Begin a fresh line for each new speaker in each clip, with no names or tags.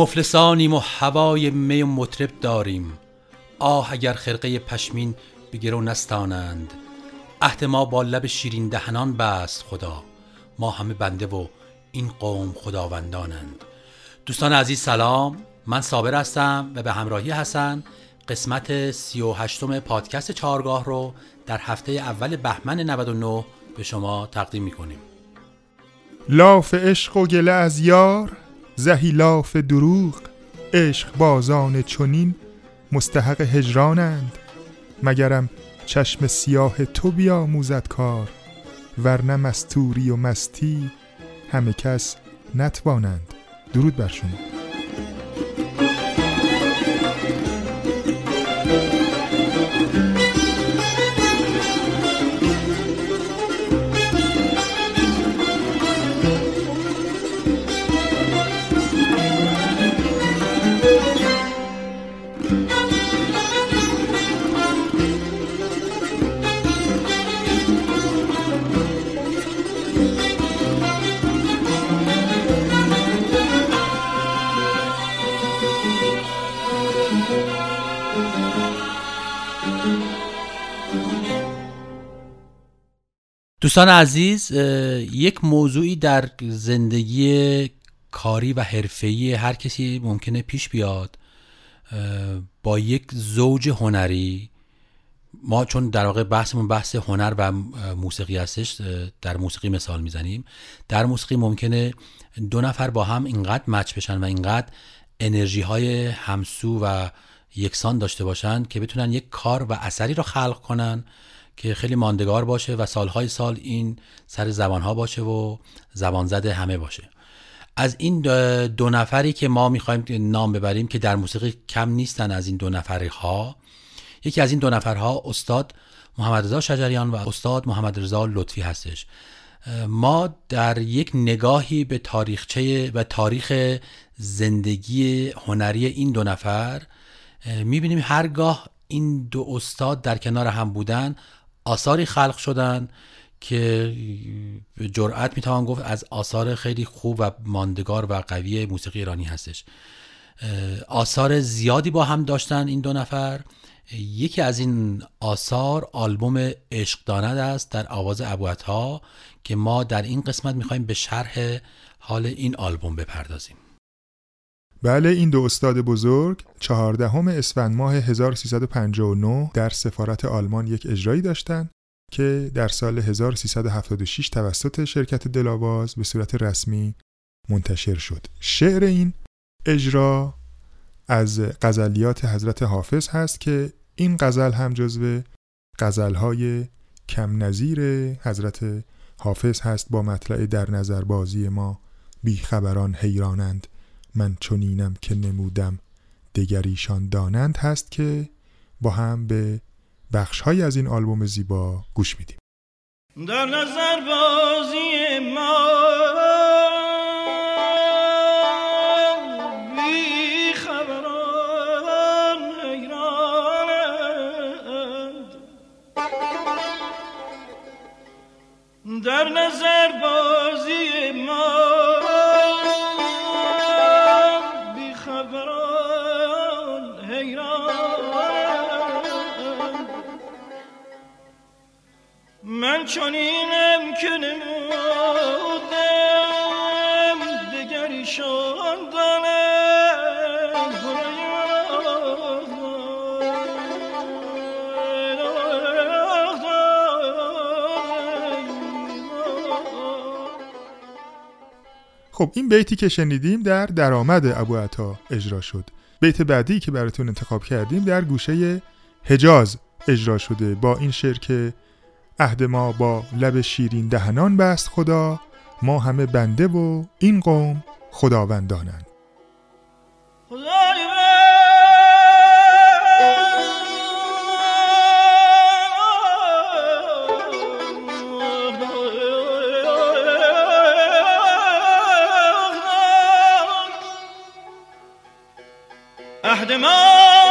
مفلسانیم و هوای می و مطرب داریم. آه اگر خرقه پشمین به گرو نستانند. عهد ما با لب شیرین دهنان بست خدا. ما همه بنده و این قوم خداوندانند. دوستان عزیز سلام. من صابر هستم و به همراهی حسن قسمت سی و هشتم پادکست چهارگاه رو در هفته اول بهمن 99 به شما تقدیم می‌کنیم.
لاف عشق و گله از یار زهی لاف دروغ عشق بازان چنین مستحق هجرانند. مگرم چشم سیاه تو بیاموزد کار ورنه مستوری و مستی همه کس نتوانند. درود بر شما.
دوستان عزیز یک موضوعی در زندگی کاری و حرفه‌ای هر کسی ممکنه پیش بیاد با یک زوج هنری. ما چون در واقع بحثمون بحث هنر و موسیقی هستش در موسیقی مثال می‌زنیم. در موسیقی ممکنه دو نفر با هم اینقدر مچ بشن و اینقدر انرژی های همسو و یکسان داشته باشن که بتونن یک کار و اثری رو خلق کنن. که خیلی ماندگار باشه و سالهای سال این سر زبانها باشه و زبان زده همه باشه. از این دو نفری که ما می‌خوایم نام ببریم که در موسیقی کم نیستن از این دو نفری ها یکی از این دو نفرها استاد محمد رضا شجریان و استاد محمد رضا لطفی هستش. ما در یک نگاهی به تاریخچه و تاریخ زندگی هنری این دو نفر می‌بینیم هرگاه این دو استاد در کنار هم بودن آثاری خلق شدن که جرأت می‌توان گفت از آثار خیلی خوب و ماندگار و قوی موسیقی ایرانی هستش. آثار زیادی با هم داشتن این دو نفر. یکی از این آثار آلبوم عشق داند است در آواز ابوعطا که ما در این قسمت می‌خوایم به شرح حال این آلبوم بپردازیم.
بله این دو استاد بزرگ چهاردهم اسفند ماه 1359 در سفارت آلمان یک اجرایی داشتند که در سال 1376 توسط شرکت دلاواز به صورت رسمی منتشر شد. شعر این اجرا از غزلیات حضرت حافظ هست که این غزل هم جزو غزلهای کم نظیر حضرت حافظ هست با مطلع در نظر بازی ما بیخبران حیرانند. من چنینم که نمودم. دگریشان دانند هست که با هم به بخش های از این آلبوم زیبا گوش میدیم.
در نظر بازی ما در نظر من چنینم که نمودم دگریشان دانم
خب این بیتی که شنیدیم در درآمد ابو عطا اجرا شد. بیت بعدی که براتون انتخاب کردیم در گوشه حجاز اجرا شده با این شعر که عهد ما با لب شیرین دهنان بست خدا ما همه بنده و این قوم خداوندانند.
عهد ما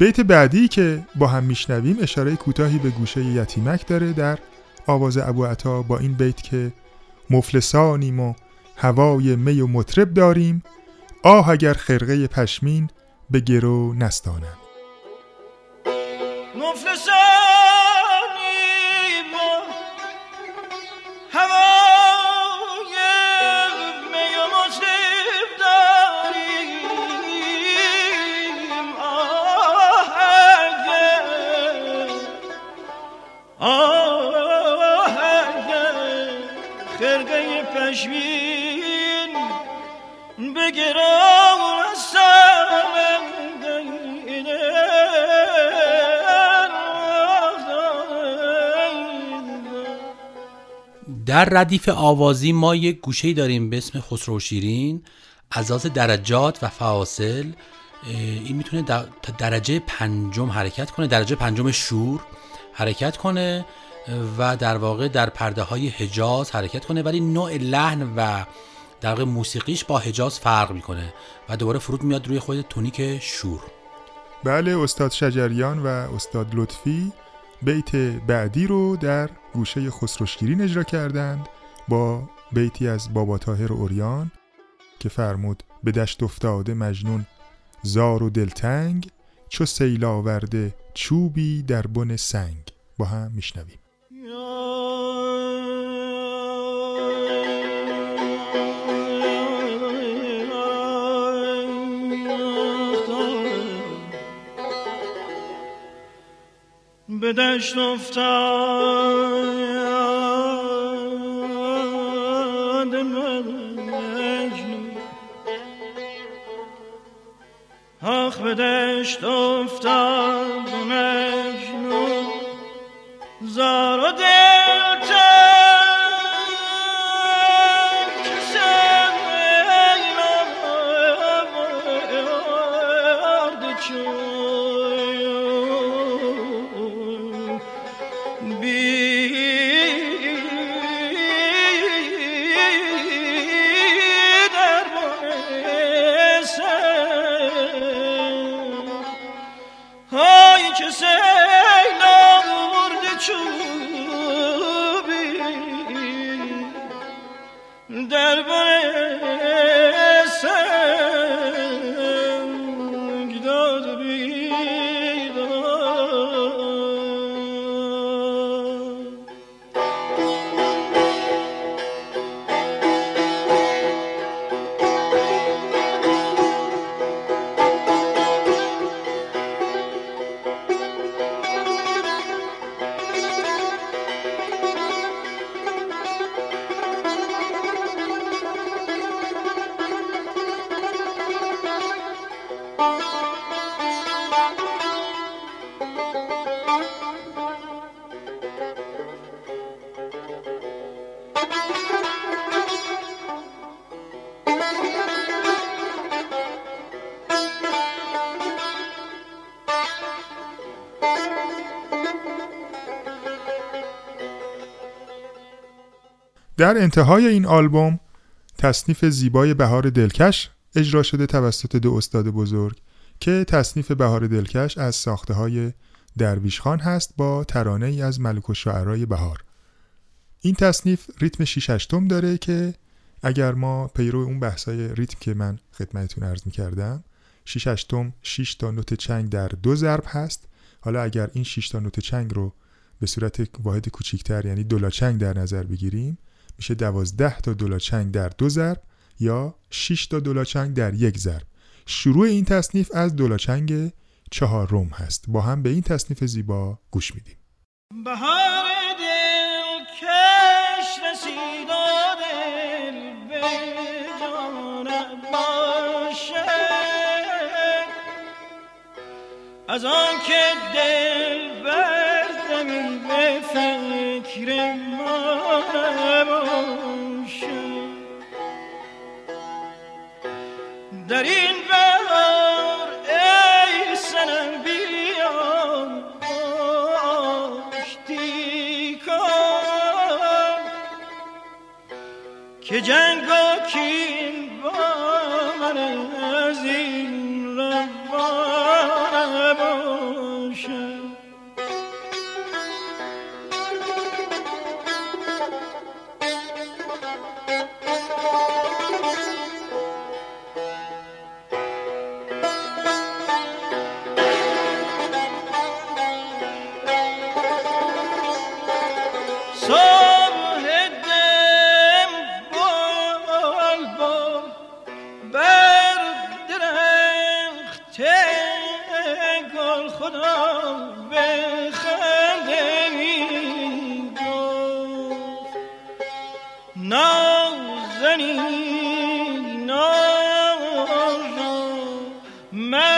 بیت بعدی که با هم میشنویم اشاره کوتاهی به گوشه یتیمک داره در آواز ابو عطا با این بیت که مفلسانیم و هوای می و مطرب داریم آه اگر خرقه پشمین به گرو نستانم
مفلسانیم پشمین بگرام
در ردیف آوازی ما یک گوشه داریم به اسم خسرو شیرین از درجات و فواصل این می‌تونه تا درجه پنجم حرکت کنه درجه پنجم شور حرکت کنه. و در واقع در پرده های حجاز حرکت کنه ولی نوع لحن و در واقع موسیقیش با حجاز فرق می‌کنه و دوباره فرود میاد روی خود تونیک شور.
بله استاد شجریان و استاد لطفی بیت بعدی رو در گوشه خسروشگیرین اجرا کردند با بیتی از بابا تاهر اوریان که فرمود به دشت افتاده مجنون زار و دلتنگ چو سیل آورده چوبی در بن سنگ. با هم میشنویم.
به دشت افتاد مجنون. آخ به دشت Bir در
انتهای این آلبوم تصنیف زیبای بهار دلکش اجرا شده توسط دو استاد بزرگ که تصنیف بهار دلکش از ساخته های درویش خان هست با ترانه ای از ملک و شعرهای بهار. این تصنیف ریتم 6 هشتم داره که اگر ما پیرو اون بحثای ریتم که من خدمتتون عرض می کردم 6 هشتم 6 تا نوت چنگ در دو ضرب هست. حالا اگر این 6 تا نوت چنگ رو به صورت واحد کوچیکتر یعنی دولا چنگ در نظر بگیریم میشه 12 تا دولا چنگ در دو ضرب یا 6 تا دولا چنگ در یک ضرب. شروع این تصنیف از دولا چنگ چهارم هست. با هم به این تصنیف زیبا گوش میدیم.
بهار دل کش رسید و دل به باشد از آن که دل بردمی به فکر ما در این بهار ای سنم بیا آشتی کن. که جنگ و کین Na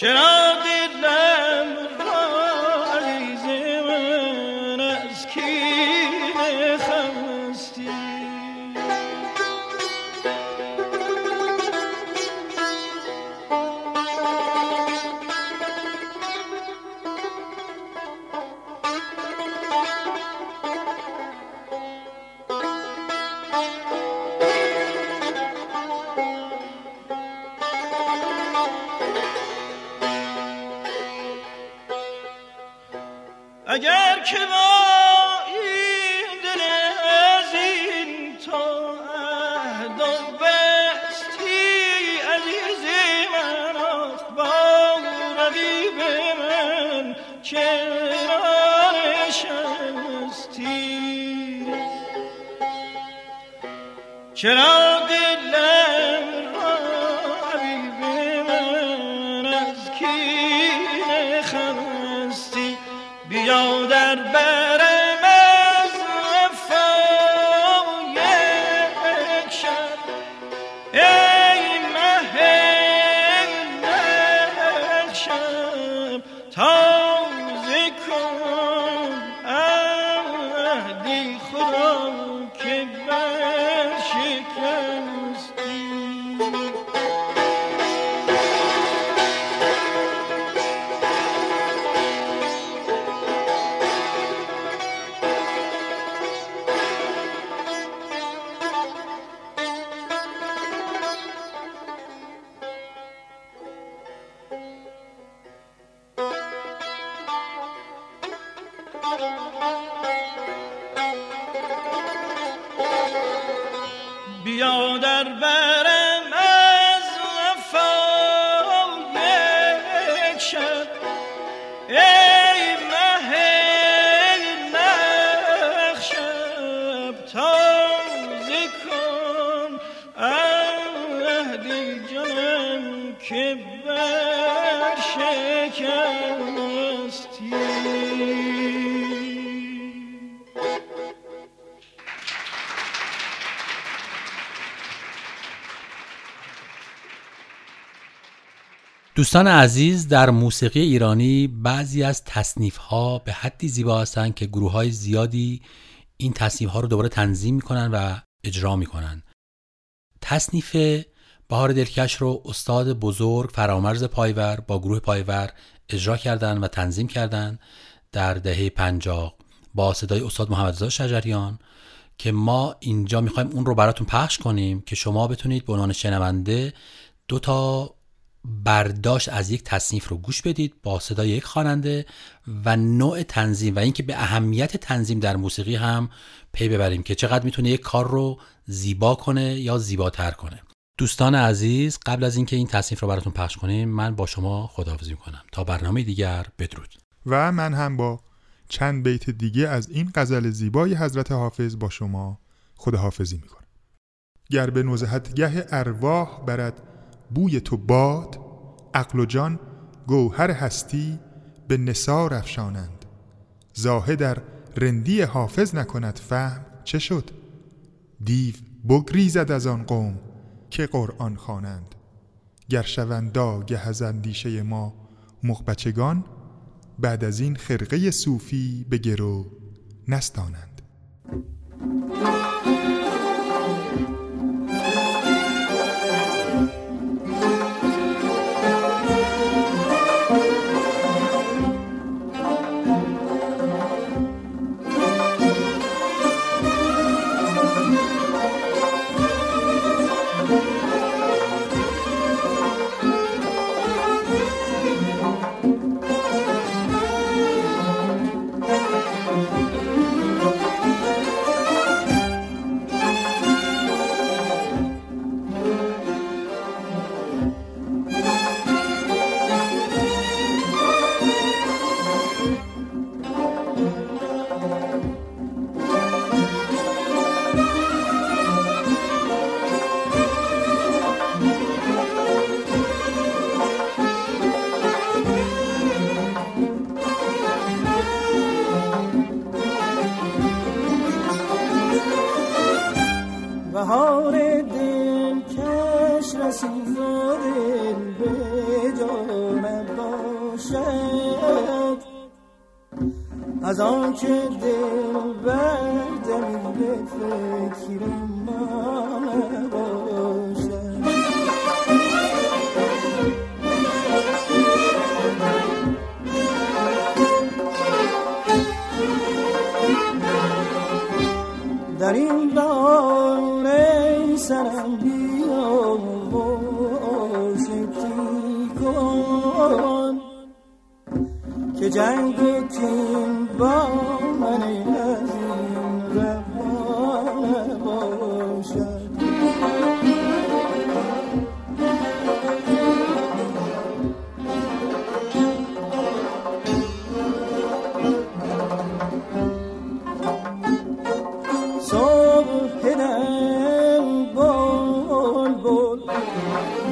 چرا دلم اگر که با این دل عزیز تو عهد و بستی عزیز من اخبار رقیب من چرا نشستی. چرا بیا در برم
دوستان عزیز در موسیقی ایرانی بعضی از تصنیف ها به حدی زیبا هستند که گروه های زیادی این تصنیف ها رو دوباره تنظیم می‌کنن و اجرا می‌کنن. تصنیف بهار دلکش رو استاد بزرگ فرامرز پایور با گروه پایور اجرا کردن و تنظیم کردن در دهه پنجاه با صدای استاد محمد شجریان که ما اینجا می‌خوایم اون رو براتون پخش کنیم که شما بتونید به عنوان شنونده دو تا برداشت از یک تصنیف رو گوش بدید با صدای یک خواننده و نوع تنظیم و اینکه به اهمیت تنظیم در موسیقی هم پی ببریم که چقدر می‌تونه یک کار رو زیبا کنه یا زیباتر کنه. دوستان عزیز قبل از اینکه این تصنیف رو براتون پخش کنیم من با شما خداحافظی می‌کنم. تا برنامه دیگر بدرود.
و من هم با چند بیت دیگه از این غزل زیبای حضرت حافظ با شما خداحافظی می‌کنم. گر به نزهتگه ارواح برد بوی تو باد عقل و جان گوهر هستی به نثار افشانند. زاهد در رندی حافظ نکند فهم چه شد؟ دیو بگریزد از آن قوم که قرآن خوانند. گر شوند گه از اندیشه ما مخبچگان بعد از این خرقه صوفی به گرو نستانند.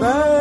بر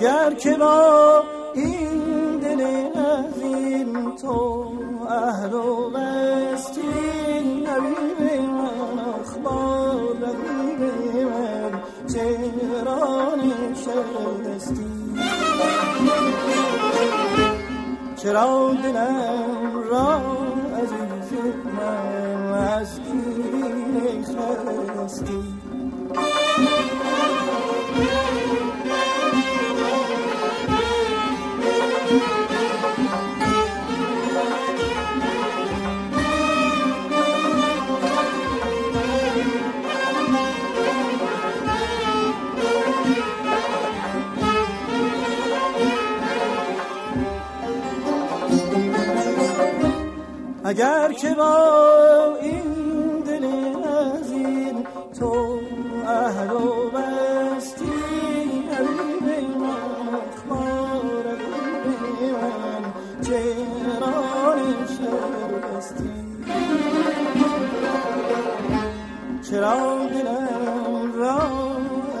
اگر که با این دل عظیم تو اهل و بستی نبی من اخبار رقیب من چرا نشستی؟ چرا دلم که با این دل عزیز تو اهل و بستی علی مخمار علی من چهران شرستی چرا دلم را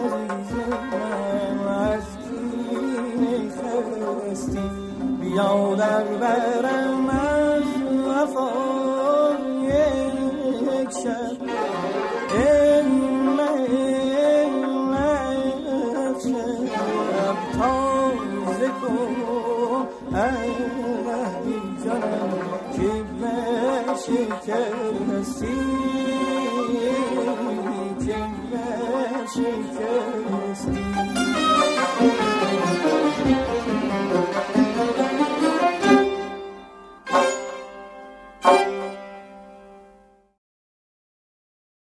عزیزم از کین خستی بیا در بر